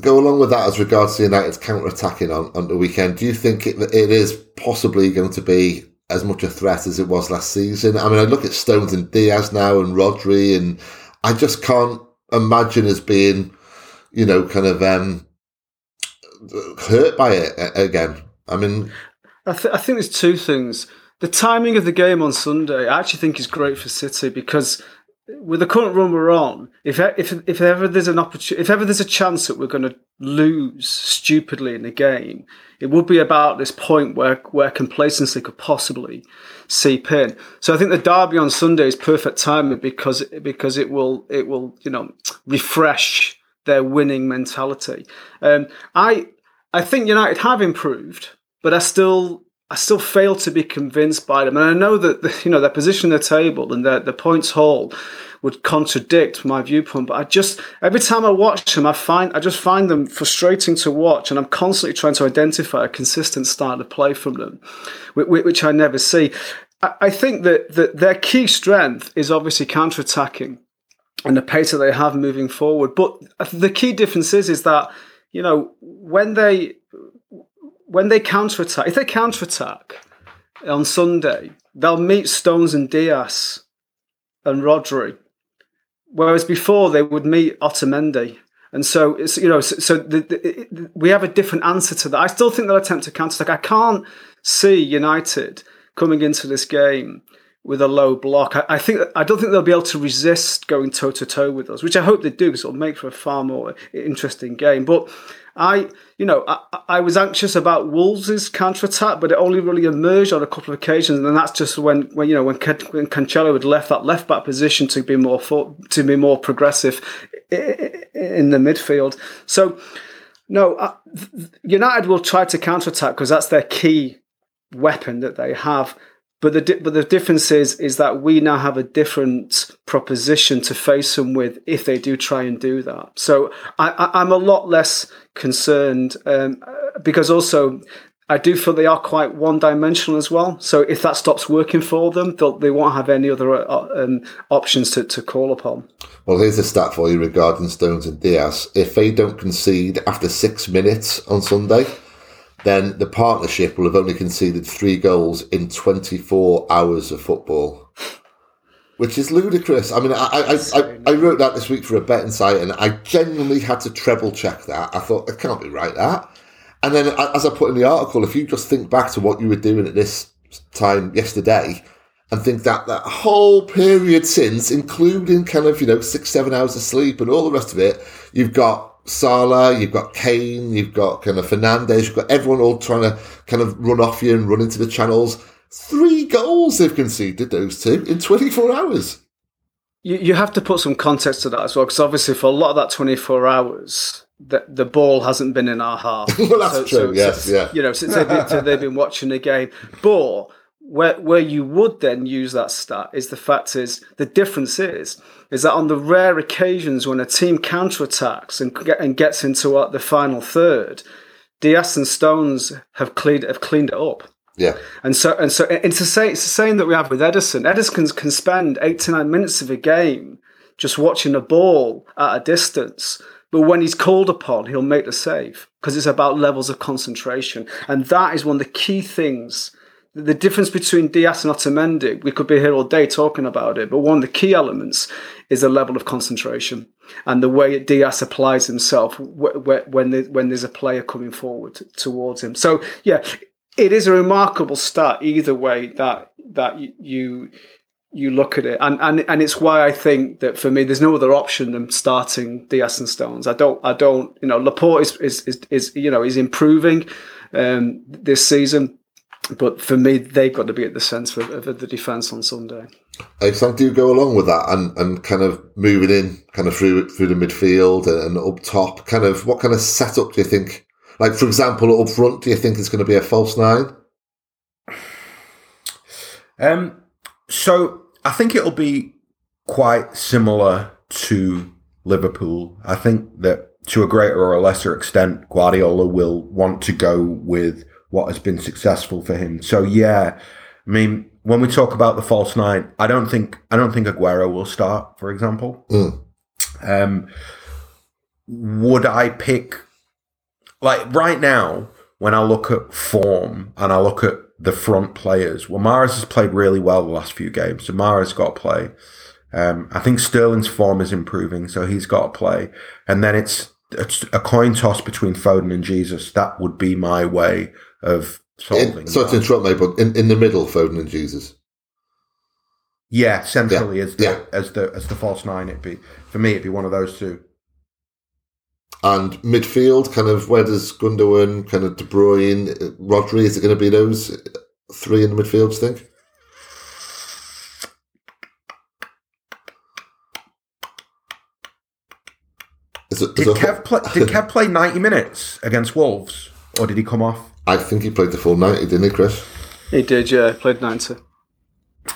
go along with that as regards to United's counter attacking on, on the weekend? Do you think it, it is possibly going to be as much a threat as it was last season. I mean, I look at Stones and Dias now and Rodri, and I just can't imagine as being, you know, kind of um, hurt by it again. I mean, I, th- I think there's two things. The timing of the game on Sunday, I actually think is great for City because with the current run we're on, if if if ever there's an opportunity, if ever there's a chance that we're going to lose stupidly in a game, it would be about this point where where complacency could possibly seep in. So I think the derby on Sunday is perfect timing because because it will it will you know refresh their winning mentality. Um, I I think United have improved, but I still I still fail to be convinced by them. And I know that <laughs> you know their position in the table and their the points haul would contradict my viewpoint. But I just every time I watch them, I find I just find them frustrating to watch, and I'm constantly trying to identify a consistent style of play from them, which I never see. I think that, that their key strength is obviously counter attacking and the pace that they have moving forward. But the key difference is, is that you know when they when they counter attack, if they counter attack on Sunday, they'll meet Stones and Dias and Rodri, whereas before they would meet Otamendi. And so it's you know so, so the, the, we have a different answer to that. I still think they'll attempt to counter attack. I can't see United coming into this game with a low block. I, I, think I don't think they'll be able to resist going toe to toe with us, which I hope they do because it'll make for a far more interesting game. But I, you know, I, I was anxious about Wolves' counter attack, but it only really emerged on a couple of occasions, and that's just when, when you know, when, when Cancelo had left that left back position to be more to be more progressive in the midfield. So, no, United will try to counter attack because that's their key weapon that they have. But the but the difference is is that we now have a different proposition to face them with if they do try and do that. So I, am a lot less concerned um, because also I do feel they are quite one dimensional as well. So if that stops working for them, they won't have any other uh, um, options to, to call upon. Well, here's a stat for you regarding Stones and Dias. If they don't concede after six minutes on Sunday, then the partnership will have only conceded three goals in 24 hours of football, which is ludicrous. I mean, I, I, I, I, wrote that this week for a betting site and I genuinely had to treble check that. I thought, it can't be right, that. And then, as I put in the article, if you just think back to what you were doing at this time yesterday, and think that that whole period since, including kind of, you know, six, seven hours of sleep and all the rest of it, you've got Salah, you've got Kane, you've got kind of Fernandes, you've got everyone all trying to kind of run off you and run into the channels. Three goals they've conceded, those two, in 24 hours. You, you have to put some context to that as well, because obviously for a lot of that 24 hours, the, the ball hasn't been in our half. <laughs> well, that's so, true, so, yes, so, yeah. You know, since they've been, they've been watching the game. But where where you would then use that stat is the fact is the difference is is that on the rare occasions when a team counterattacks and get, and gets into uh, the final third, Dias and Stones have cleaned have cleaned it up. Yeah, and so and so it's the same it's the same that we have with Edison. Ederson can spend eight to nine minutes of a game just watching a ball at a distance. But when he's called upon, he'll make the save because it's about levels of concentration. And that is one of the key things the difference between Dias and Otamendi, we could be here all day talking about it, but one of the key elements is the level of concentration and the way Dias applies himself when there's a player coming forward towards him. So yeah, it is a remarkable start either way that that you you look at it, and and and it's why I think that for me, there's no other option than starting Dias and Stones. I don't I don't you know Laporte is is is, is you know is improving um, this season but for me, they've got to be at the centre of, of the defence on Sunday. Excellent. Do you go along with that and, and kind of moving in kind of through through the midfield and up top? Kind of what kind of setup do you think? Like for example, up front, do you think it's going to be a false nine? Um. So I think it'll be quite similar to Liverpool. I think that to a greater or a lesser extent, Guardiola will want to go with what has been successful for him. So yeah, I mean, when we talk about the false nine, I don't think I don't think Aguero will start, for example. Mm. Um, would I pick like right now when I look at form and I look at the front players? Well, Mahrez has played really well the last few games, so Mahrez got to play. Um, I think Sterling's form is improving, so he's got to play. And then it's, it's a coin toss between Foden and Jesus. That would be my way of solving. In, sorry to interrupt, mate, but in, in the middle, Foden and Jesus. Yeah, centrally Yeah, as the yeah. as the as the false nine. It'd be for me. It'd be one of those two. And midfield, kind of where does Gundogan, kind of De Bruyne, uh, Rodri, is it going to be those three in the midfield, do you think? Is it, is Did it- Kev play? Did <laughs> Kev play ninety minutes against Wolves, or did he come off? I think he played the full 90, didn't he, Chris? He did, yeah. Played 90.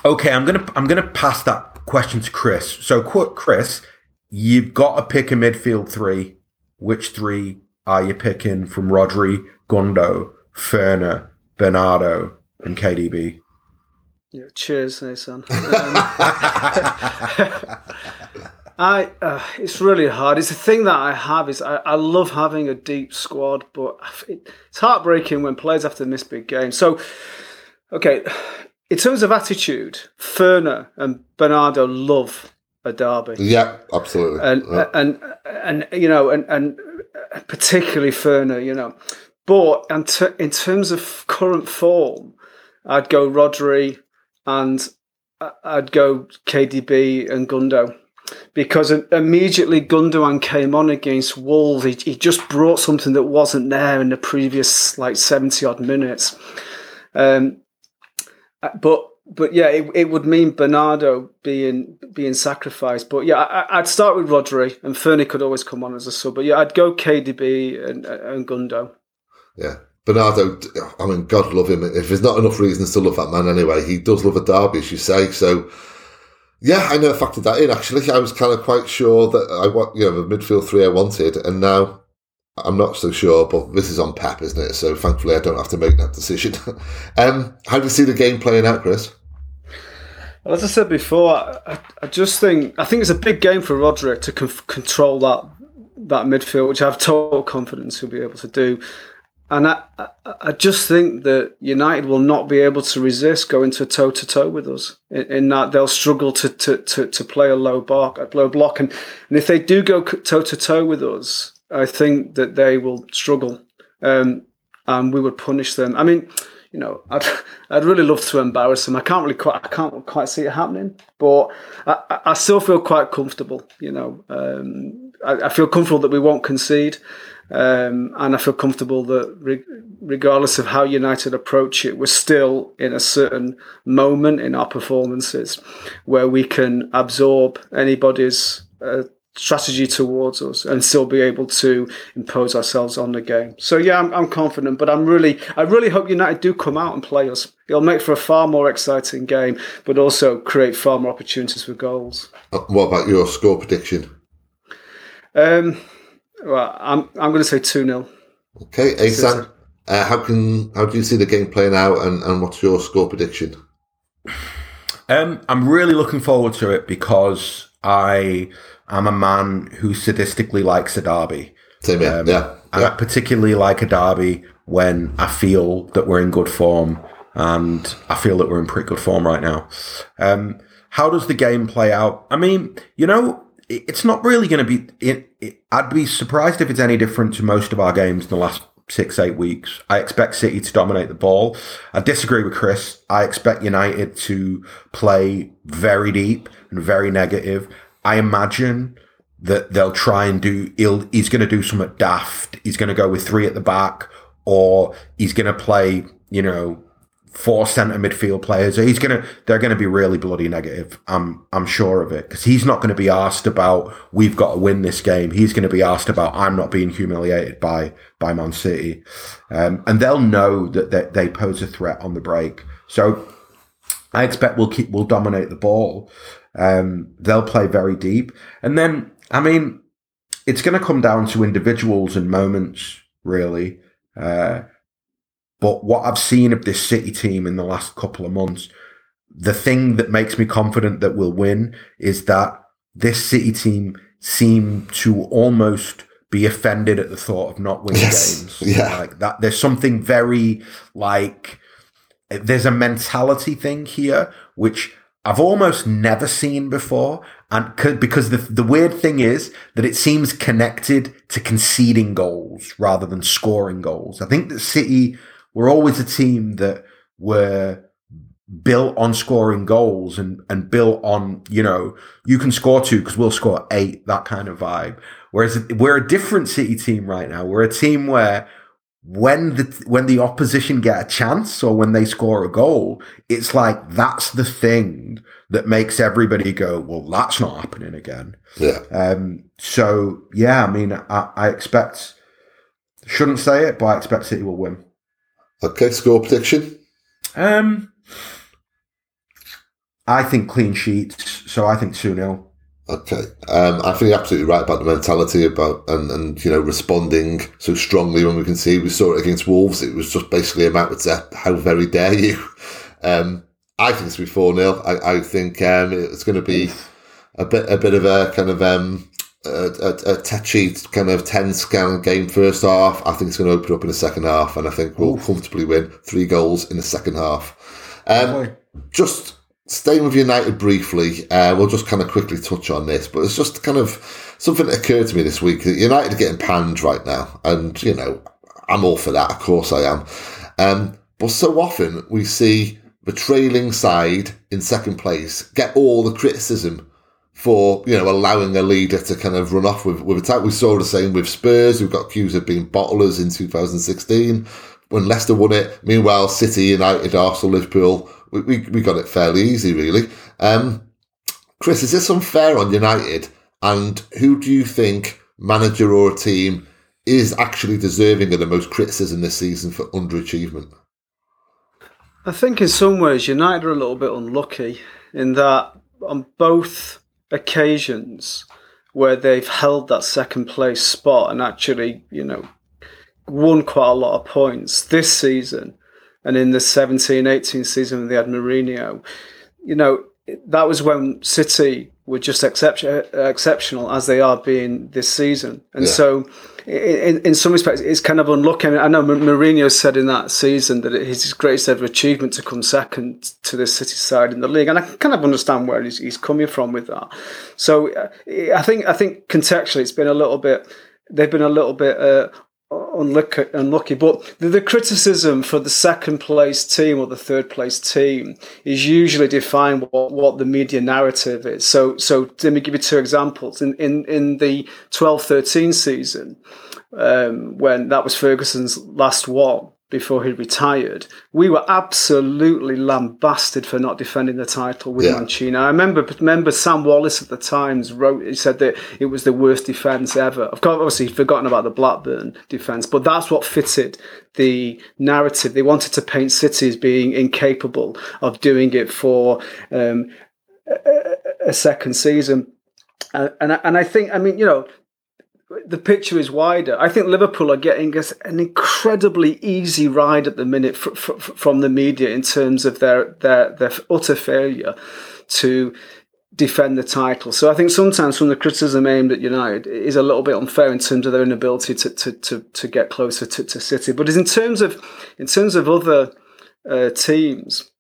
Okay, I'm gonna I'm gonna pass that question to Chris. So, qu- Chris, you've got to pick a midfield three. Which three are you picking from Rodri, Gundo, Ferner, Bernardo, and KDB? Yeah, cheers, Nathan. Um, <laughs> I uh, it's really hard. It's the thing that I have is I, I love having a deep squad, but it, it's heartbreaking when players have to miss big games. So, okay, in terms of attitude, Ferner and Bernardo love a derby Yeah, absolutely. and Yeah. and and you know and and particularly Ferner, you know. But in, ter- in terms of current form, I'd go Rodri and I- I'd go KDB and Gundo. Because immediately Gundogan came on against Wolves, he, he just brought something that wasn't there in the previous like seventy odd minutes. Um, but but yeah, it, it would mean Bernardo being being sacrificed. But yeah, I, I'd start with Rodri, and Fernie could always come on as a sub. But yeah, I'd go KDB and, and Gundo. Yeah. Bernardo, I mean, God love him. If there's not enough reasons to love that man anyway, he does love a derby, as you say. So, yeah, I never factored that in, actually. I was kind of quite sure that I want, you know, the midfield three I wanted, and now I'm not so sure, but this is on Pep, isn't it? So, thankfully, I don't have to make that decision. <laughs> um, how do you see the game playing out, Chris? Well, as I said before, I, I, just think I think it's a big game for Rodri to conf- control that that midfield, which I have total confidence he'll be able to do. And I, I, I just think that United will not be able to resist going to toe to toe with us. In, in that they'll struggle to, to, to, to play a low block, a low block, and, and if they do go toe to toe with us, I think that they will struggle, um, and we would punish them. I mean, you know, I'd <laughs> I'd really love to embarrass them. I can't really quite I can't quite see it happening, but I, I- I still feel quite comfortable. You know, um, I, I feel comfortable that we won't concede, um, and I feel comfortable that re- regardless of how United approach it, we're still in a certain moment in our performances where we can absorb anybody's. Uh, strategy towards us and still be able to impose ourselves on the game. So yeah, I'm, I'm confident, but I'm really, I really hope United do come out and play us. It'll make for a far more exciting game, but also create far more opportunities for goals. Uh, What about your score prediction? Um, well, I'm, I'm going to say 2 0. Okay, Asan, uh, how can how do you see the game playing out, and, and what's your score prediction? <sighs> Um, I'm really looking forward to it because I am a man who sadistically likes a derby. Same here. Um, yeah, And I particularly like a derby when I feel that we're in good form, and I feel that we're in pretty good form right now. Um, how does the game play out? I mean, you know, it's not really going to be. It, it, I'd be surprised if it's any different to most of our games in the last six, eight weeks. I expect City to dominate the ball. I disagree with Chris. I expect United to play very deep and very negative. I imagine that they'll try and do he'll, he's going to do something daft. He's going to go with three at the back or he's going to play you know four centre midfield players. He's to they're going to be really bloody negative i'm i'm sure of it because he's not going to be asked about we've got to win this game. He's going to be asked about i'm not being humiliated by by man city. Um, and they'll know that they, they pose a threat on the break. So I expect we'll keep we'll dominate the ball. Um, they'll play very deep, and then I mean, it's going to come down to individuals and moments, really. Uh, but what I've seen of this City team in the last couple of months, the thing that makes me confident that we'll win is that this City team seem to almost be offended at the thought of not winning Yes. games. <laughs> Yeah. like that. There's something very like there's a mentality thing here which I've almost never seen before, and c- because the the weird thing is that it seems connected to conceding goals rather than scoring goals. I think that City were always a team that were built on scoring goals and, and built on, you know, you can score two because we'll score eight, that kind of vibe. Whereas we're a different City team right now. We're a team where when the when the opposition get a chance or when they score a goal, it's like that's the thing that makes everybody go, "Well, that's not happening again." Yeah. Um. So yeah, I mean, I, I expect shouldn't say it, but I expect City will win. Okay, score prediction. Um. I think clean sheets, so I think two 0 Okay, um, I think you're absolutely right about the mentality about and, and you know responding so strongly when we can see we saw it against Wolves. It was just basically a matter of how very dare you. <laughs> Um, I think it's going to be four 0 I, I think um, it's going to be a bit a bit of a kind of um, a, a, a touchy kind of tense kind of game first half. I think it's going to open up in the second half, and I think we'll comfortably win three goals in the second half. Um, just staying with United briefly, uh, we'll just kind of quickly touch on this, but it's just kind of something that occurred to me this week United are getting panned right now, and you know I'm all for that. Of course I am. Um, but so often we see the trailing side in second place get all the criticism for you know allowing a leader to kind of run off with with a title. We saw the same with Spurs, who got accused of being bottlers in 2016 when Leicester won it. Meanwhile, City, United, Arsenal, Liverpool we, we, we got it fairly easy, really. Um, Chris, is this unfair on United? And who do you think, manager or team, is actually deserving of the most criticism this season for underachievement? I think in some ways United are a little bit unlucky in that on both occasions where they've held that second place spot and actually, you know, won quite a lot of points this season, and in the 17 18 season when they had Mourinho, you know, that was when City were just exception, exceptional as they are being this season. And yeah. so, in, in some respects, it's kind of unlucky. I, mean, I know Mourinho said in that season that it's his greatest ever achievement to come second to the City side in the league, and I can kind of understand where he's, he's coming from with that. So, uh, I think I think contextually, it's been a little bit. They've been a little bit uh, unlucky, unlucky. But the, the, criticism for the second place team or the third place team is usually defined what, what the media narrative is. So, so let me give you two examples. In in, in the 12-13 season, um, when that was Ferguson's last one, before he retired, we were absolutely lambasted for not defending the title with yeah. Mancini. I remember remember Sam Wallace at the Times wrote he said that it was the worst defence ever. Of course, obviously he'd forgotten about the Blackburn defence, but that's what fitted the narrative. They wanted to paint City as being incapable of doing it for um, a, a second season. Uh, and and I think I mean you know the picture is wider. I think Liverpool are getting an incredibly easy ride at the minute from the media in terms of their, their, their utter failure to defend the title. So I think sometimes from the criticism aimed at United is a little bit unfair in terms of their inability to, to, to, to get closer to, to City. But in terms of in terms of other uh, teams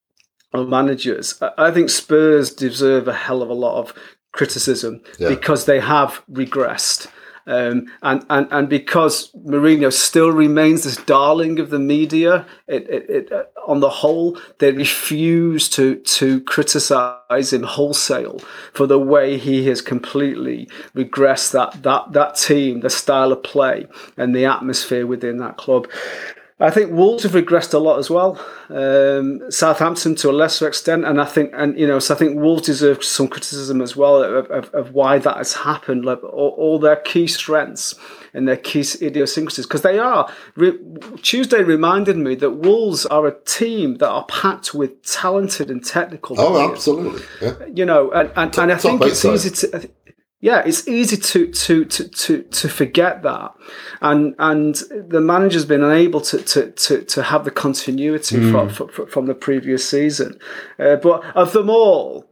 or managers, I think Spurs deserve a hell of a lot of criticism yeah. because they have regressed. Um, and, and, and because Mourinho still remains this darling of the media, it, it, it, uh, on the whole, they refuse to, to criticize him wholesale for the way he has completely regressed that, that, that team, the style of play, and the atmosphere within that club. I think Wolves have regressed a lot as well. Um, Southampton to a lesser extent, and I think, and you know, so I think Wolves deserve some criticism as well of, of, of why that has happened. Like all, all, their key strengths and their key idiosyncrasies, because they are. Re- Tuesday reminded me that Wolves are a team that are packed with talented and technical. Oh, players. absolutely. Yeah. You know, and, and, and I think it's easy to yeah, it's easy to to to to to forget that, and and the manager's been unable to to to, to have the continuity mm. from, from, from the previous season. Uh, but of them all,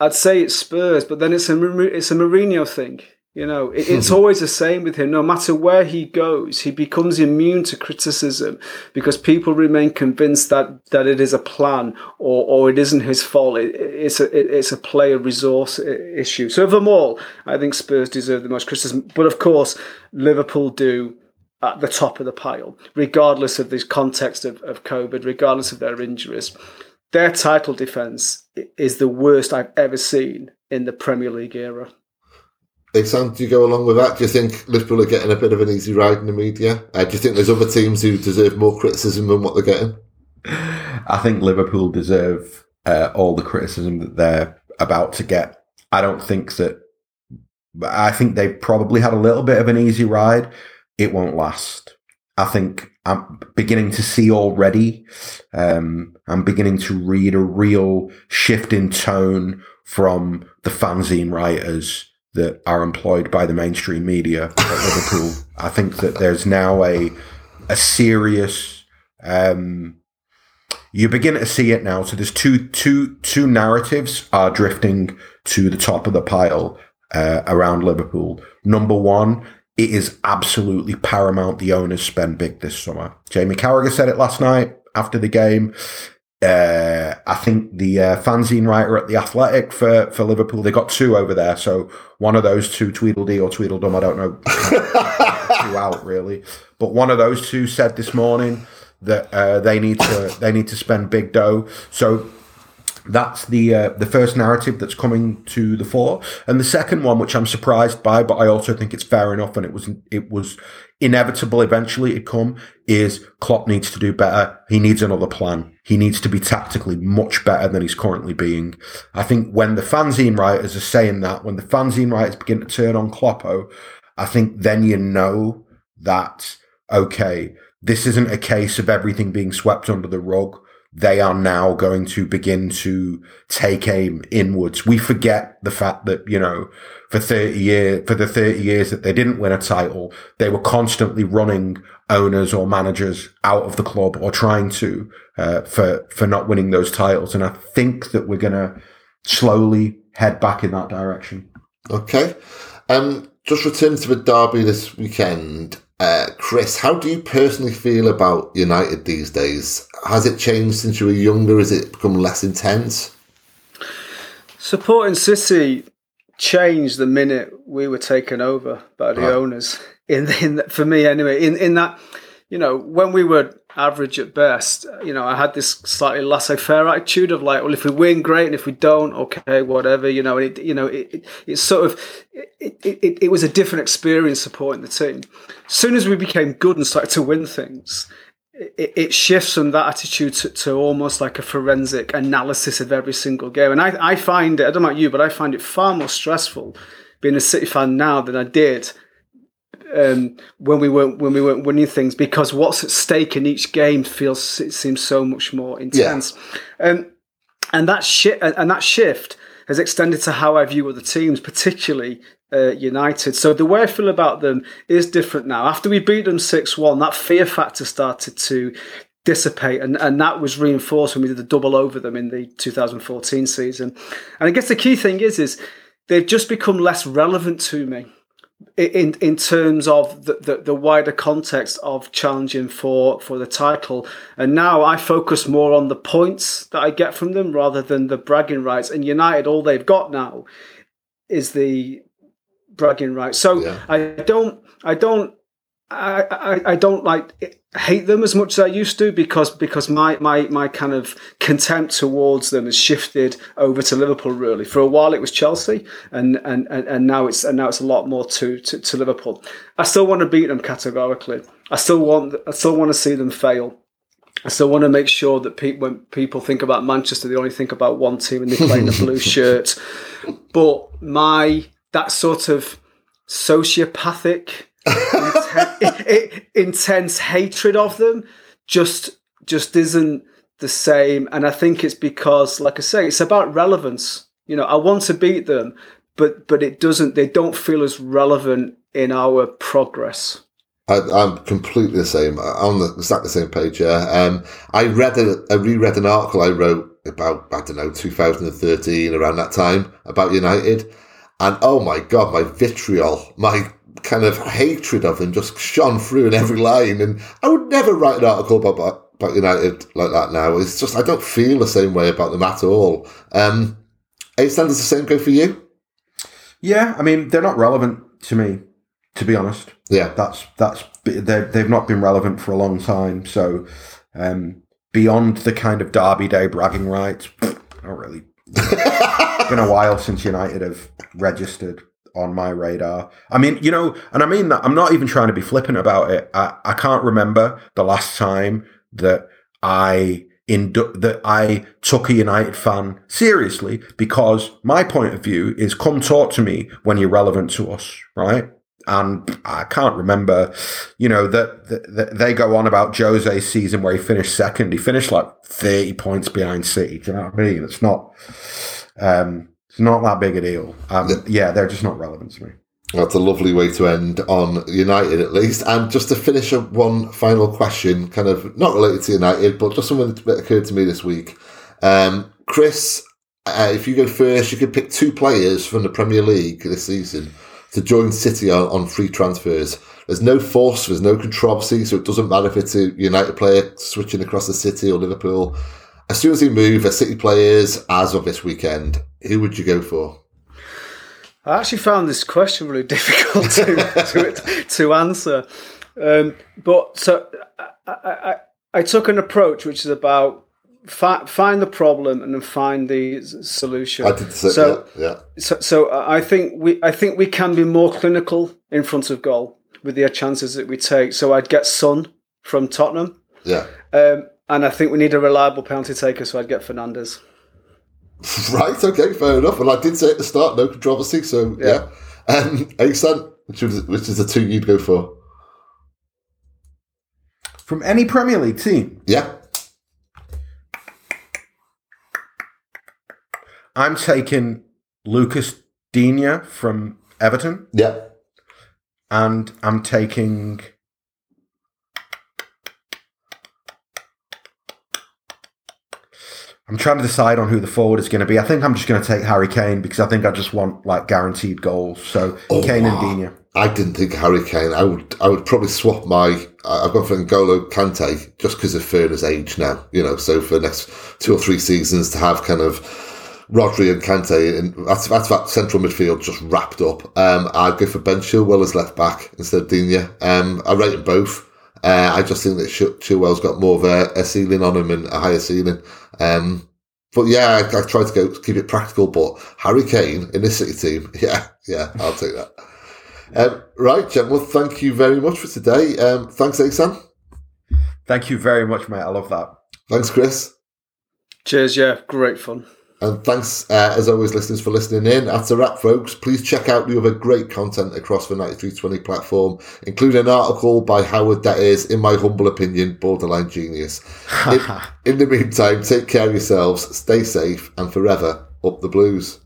I'd say it's Spurs, but then it's a it's a Mourinho thing. You know, it's hmm. always the same with him. No matter where he goes, he becomes immune to criticism because people remain convinced that, that it is a plan or, or it isn't his fault. It, it's a it's a player resource issue. So of them all, I think Spurs deserve the most criticism. But of course, Liverpool do at the top of the pile, regardless of this context of, of COVID, regardless of their injuries their title defence is the worst I've ever seen in the Premier League era. Sam, do you go along with that? Do you think Liverpool are getting a bit of an easy ride in the media? Uh, do you think there's other teams who deserve more criticism than what they're getting? I think Liverpool deserve uh, all the criticism that they're about to get. I don't think that. I think they've probably had a little bit of an easy ride. It won't last. I think I'm beginning to see already. Um, I'm beginning to read a real shift in tone from the fanzine writers that are employed by the mainstream media at Liverpool. I think that there's now a a serious. Um, you begin to see it now. So there's two two two narratives are drifting to the top of the pile uh, around Liverpool. Number one, it is absolutely paramount the owners spend big this summer. Jamie Carragher said it last night after the game. Uh, I think the uh, fanzine writer at the Athletic for, for Liverpool, they got two over there. So one of those two, Tweedledee or Tweedledum, I don't know <laughs> two out really, but one of those two said this morning that uh, they need to they need to spend big dough. So that's the uh, the first narrative that's coming to the fore, and the second one, which I'm surprised by, but I also think it's fair enough, and it was it was inevitable eventually to come. Is Klopp needs to do better. He needs another plan. He needs to be tactically much better than he's currently being. I think when the fanzine writers are saying that, when the fanzine writers begin to turn on Kloppo, I think then you know that okay, this isn't a case of everything being swept under the rug they are now going to begin to take aim inwards. We forget the fact that, you know, for 30 years, for the 30 years that they didn't win a title, they were constantly running owners or managers out of the club or trying to, uh, for, for not winning those titles. And I think that we're going to slowly head back in that direction. Okay. Um, just returning to the derby this weekend. Uh, Chris, how do you personally feel about United these days? Has it changed since you were younger? Has it become less intense? Supporting City changed the minute we were taken over by the right. owners. In, in for me anyway, in in that you know when we were average at best. You know, I had this slightly laissez-faire attitude of like, well, if we win, great, and if we don't, okay, whatever. You know, it, you know, it, it, it's sort of, it, it, it was a different experience supporting the team. As soon as we became good and started to win things, it, it shifts from that attitude to, to, almost like a forensic analysis of every single game. And I, I find it, I don't know about you, but I find it far more stressful being a City fan now than I did um, when we weren't when we weren't winning things because what's at stake in each game feels it seems so much more intense, yeah. um, and that shi- and that shift has extended to how I view other teams, particularly uh, United. So the way I feel about them is different now. After we beat them six one, that fear factor started to dissipate and, and that was reinforced when we did the double over them in the 2014 season. And I guess the key thing is is they've just become less relevant to me in in terms of the, the, the, wider context of challenging for for the title. And now I focus more on the points that I get from them rather than the bragging rights. And United all they've got now is the bragging rights. So yeah. I don't I don't I, I, I don't like hate them as much as I used to because because my, my my kind of contempt towards them has shifted over to Liverpool really. For a while it was Chelsea and and, and, now it's and now it's a lot more to, to, to Liverpool. I still want to beat them categorically. I still want I still want to see them fail. I still want to make sure that pe- when people think about Manchester, they only think about one team and they play in a blue <laughs> shirt. But my that sort of sociopathic intense, <laughs> intense hatred of them just just isn't the same. And I think it's because, like I say, it's about relevance. You know, I want to beat them, but but it doesn't. They don't feel as relevant in our progress. I, am completely the same. I'm on the exactly the same page. Yeah. Um, I read a, I reread an article I wrote about I don't know 2013 around that time about United, and oh my god, my vitriol, my kind of hatred of him just shone through in every line. And I would never write an article about, about United like that now. It's just, I don't feel the same way about them at all. Um, A-Stand, does the same go for you? Yeah, I mean, they're not relevant to me, to be honest. Yeah. That's, that's, they've not been relevant for a long time. So, um, beyond the kind of Derby Day bragging rights, not really. <laughs> it's been a while since United have registered on my radar. I mean, you know, and I mean that I'm not even trying to be flippant about it. I, I can't remember the last time that I in that I took a United fan seriously because my point of view is come talk to me when you're relevant to us, right? And I can't remember, you know, that, that, they go on about Jose's season where he finished second. He finished like 30 points behind City. Do you know what I mean? It's not, um, it's not that big a deal. Um, yeah, they're just not relevant to me. That's a lovely way to end on United, at least. And just to finish up, one final question, kind of not related to United, but just something that occurred to me this week. Um, Chris, uh, if you go first, you could pick two players from the Premier League this season to join City on, on free transfers. There's no force, there's no controversy, so it doesn't matter if it's a United player switching across the City or Liverpool. As soon as he move, as City players as of this weekend, who would you go for? I actually found this question really <laughs> difficult to to, to, answer. Um, but so I, I, I, took an approach which is about fi- find the problem and then find the solution. I did say, so, yeah, yeah. So, so I think we I think we can be more clinical in front of goal with the chances that we take. So I'd get Son from Tottenham. Yeah. Um, and I think we need a reliable penalty taker, so I'd get Fernandes. <laughs> Right, okay, fair enough. Well, I did say at the start, no controversy, so yeah. yeah. Um, Asan, which is, which is the two you'd go for? From any Premier League team? Yeah. I'm taking Lucas Digne from Everton. Yeah. And I'm taking I'm trying to decide on who the forward is going to be. I think I'm just going to take Harry Kane because I think I just want like guaranteed goals. So oh, Kane wow. and Digne. I didn't think Harry Kane. I would I would probably swap my. I've gone for N'Golo Kante just because of Fern's age now. You know, so for the next two or three seasons to have kind of Rodri and Kante, and that's that's that central midfield just wrapped up. Um, I'd go for Ben Chilwell as left back instead of Digne. Um, I rate them both. Uh, I just think that Chilwell's got more of a, a, ceiling on him and a higher ceiling. Um, but yeah, I, I tried to go keep it practical. But Harry Kane in this City team, <laughs> yeah, yeah, I'll take that. Um, right, Jen. Well, thank you very much for today. Um, thanks, Asan. Thank you very much, mate. I love that. Thanks, Chris. Cheers. Yeah, great fun. And thanks, uh, as always, listeners, for listening in. That's a wrap, folks. Please check out the other great content across the 9320 platform, including an article by Howard that is, in my humble opinion, borderline genius. <laughs> in, in the meantime, take care of yourselves, stay safe, and forever up the blues.